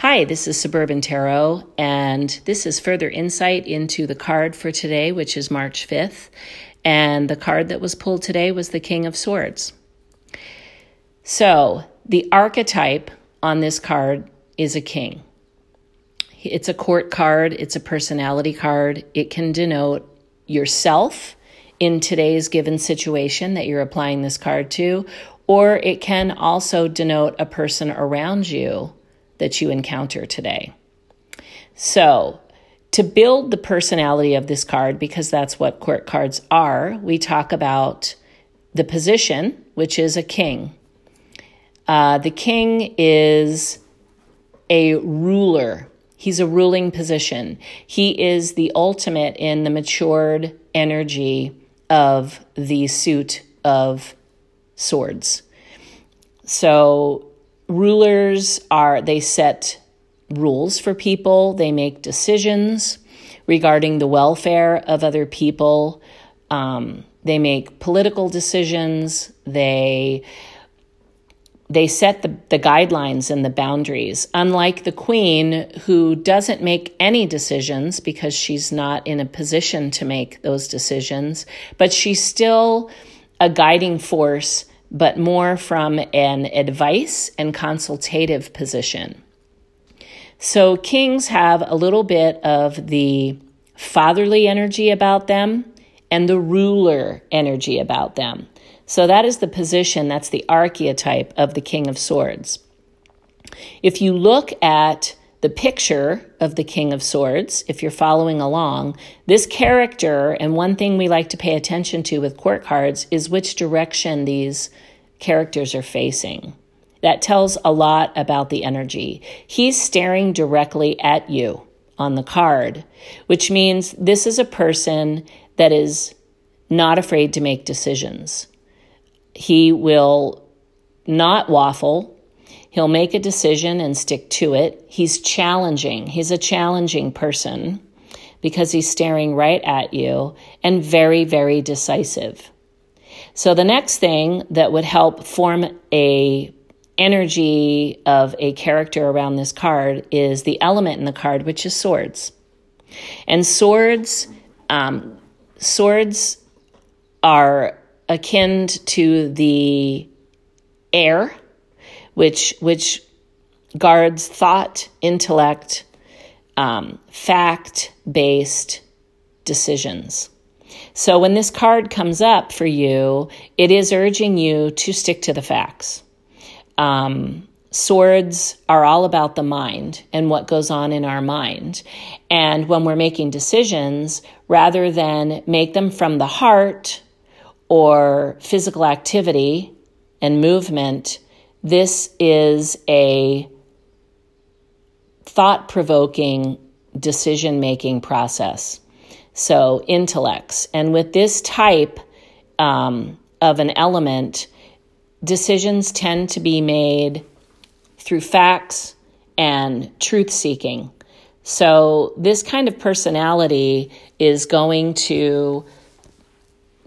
Hi, this is Suburban Tarot, and this is further insight into the card for today, which is March 5th. And the card that was pulled today was the King of Swords. So, the archetype on this card is a king. It's a court card, it's a personality card. It can denote yourself in today's given situation that you're applying this card to, or it can also denote a person around you that you encounter today. So, to build the personality of this card, because that's what court cards are, we talk about the position, which is a king. Uh, the king is a ruler. He's a ruling position. He is the ultimate in the matured energy of the suit of swords. So rulers are they set rules for people, they make decisions regarding the welfare of other people. Um, they make political decisions. They they set the, the guidelines and the boundaries. Unlike the queen, who doesn't make any decisions because she's not in a position to make those decisions, but she's still a guiding force, but more from an advice and consultative position. So, kings have a little bit of the fatherly energy about them and the ruler energy about them. So that is the position, that's the archetype of the King of Swords. If you look at the picture of the King of Swords, if you're following along, this character, and one thing we like to pay attention to with court cards is which direction these characters are facing. That tells a lot about the energy. He's staring directly at you on the card, which means this is a person that is not afraid to make decisions. He will not waffle. He'll make a decision and stick to it. He's challenging. He's a challenging person because he's staring right at you and very, very decisive. So the next thing that would help form a energy of a character around this card is the element in the card, which is swords. And swords, um, swords are akin to the air, which which guards thought, intellect, um, fact based decisions. So when this card comes up for you, it is urging you to stick to the facts. Um, swords are all about the mind and what goes on in our mind. And when we're making decisions, rather than make them from the heart or physical activity and movement, this is a thought provoking decision making process. So, intellects. And with this type um, of an element, decisions tend to be made through facts and truth seeking. So, this kind of personality is going to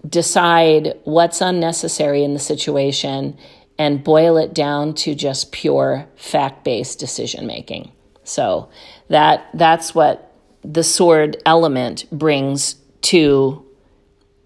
decide what's unnecessary in the situation and boil it down to just pure fact-based decision making. So that that's what the sword element brings to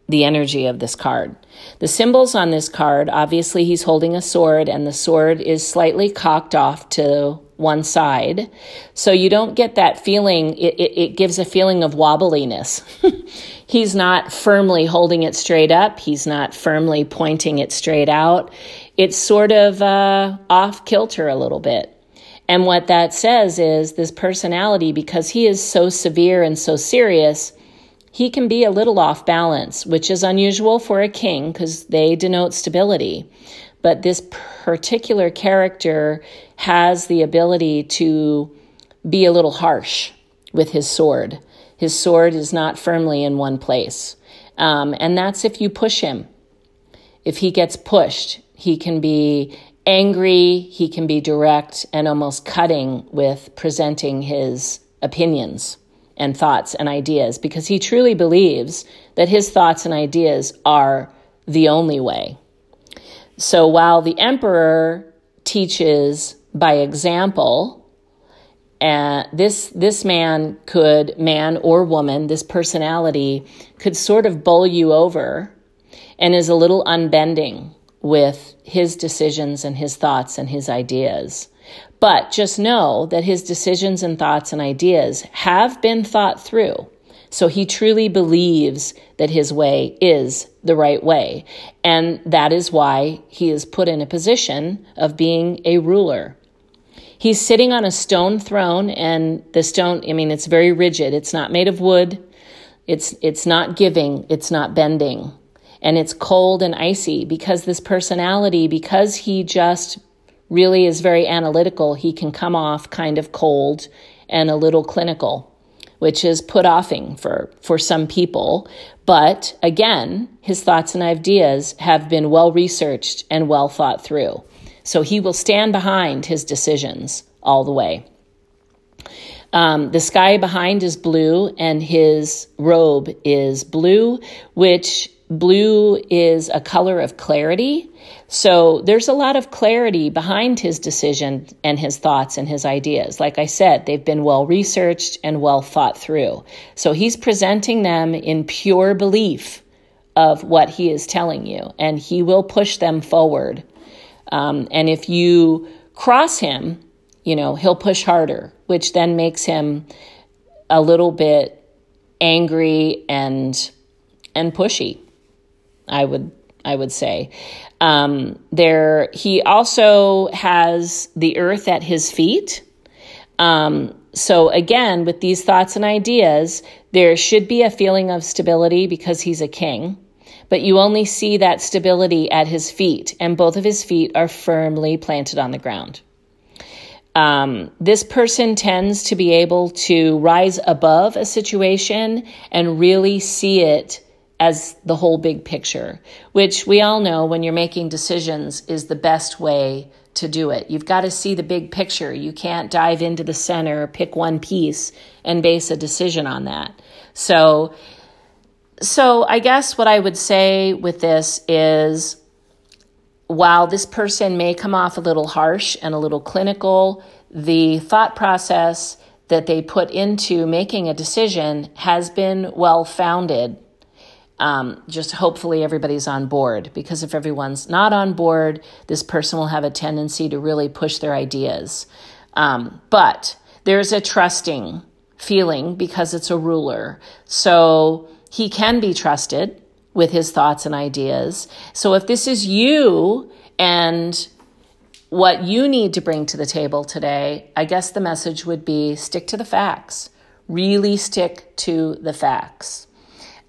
the energy of this card. The symbols on this card, obviously he's holding a sword and the sword is slightly cocked off to one side. So you don't get that feeling, it, it, it gives a feeling of wobbliness. he's not firmly holding it straight up, he's not firmly pointing it straight out. It's sort of uh, off kilter a little bit. And what that says is this personality, because he is so severe and so serious, he can be a little off balance, which is unusual for a king because they denote stability. But this particular character has the ability to be a little harsh with his sword. His sword is not firmly in one place. Um, and that's if you push him. If he gets pushed, he can be angry, he can be direct and almost cutting with presenting his opinions and thoughts and ideas because he truly believes that his thoughts and ideas are the only way. So while the emperor teaches by example And this this man could man or woman, this personality could sort of bowl you over and is a little unbending with his decisions and his thoughts and his ideas. But just know that his decisions and thoughts and ideas have been thought through. So he truly believes that his way is the right way. And that is why he is put in a position of being a ruler. He's sitting on a stone throne, and the stone, I mean, it's very rigid. It's not made of wood. It's, it's not giving. It's not bending. And it's cold and icy because this personality, because he just really is very analytical, he can come off kind of cold and a little clinical, which is put offing for, for some people. But again, his thoughts and ideas have been well researched and well thought through. So he will stand behind his decisions all the way. Um, the sky behind is blue, and his robe is blue, which blue is a color of clarity. So there's a lot of clarity behind his decision and his thoughts and his ideas. Like I said, they've been well researched and well thought through. So he's presenting them in pure belief of what he is telling you, and he will push them forward um, and if you cross him, you know, he'll push harder, which then makes him a little bit angry and and pushy. I would I would say. Um, there, he also has the earth at his feet. Um, so again, with these thoughts and ideas, there should be a feeling of stability because he's a king but you only see that stability at his feet, and both of his feet are firmly planted on the ground. Um, this person tends to be able to rise above a situation and really see it as the whole big picture, which we all know when you're making decisions is the best way to do it. You've got to see the big picture. You can't dive into the center, pick one piece, and base a decision on that. So so, I guess what I would say with this is while this person may come off a little harsh and a little clinical, the thought process that they put into making a decision has been well founded. Um, just hopefully everybody's on board because if everyone's not on board, this person will have a tendency to really push their ideas. Um, but there's a trusting feeling because it's a ruler. So, he can be trusted with his thoughts and ideas. So if this is you and what you need to bring to the table today, I guess the message would be stick to the facts. Really stick to the facts.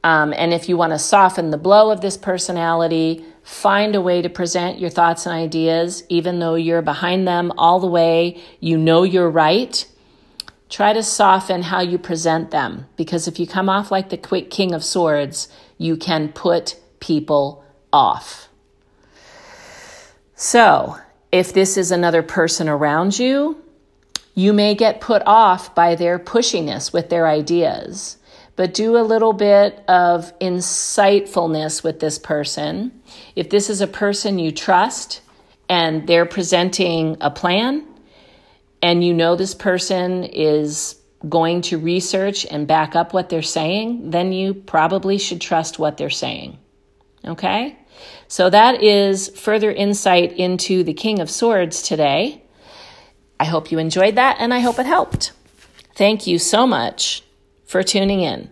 Um, and if you want to soften the blow of this personality, find a way to present your thoughts and ideas, even though you're behind them all the way, you know you're right Try to soften how you present them because if you come off like the quick king of swords, you can put people off. So, if this is another person around you, you may get put off by their pushiness with their ideas. But do a little bit of insightfulness with this person. If this is a person you trust and they're presenting a plan, and you know this person is going to research and back up what they're saying, then you probably should trust what they're saying. Okay? So that is further insight into the King of Swords today. I hope you enjoyed that and I hope it helped. Thank you so much for tuning in.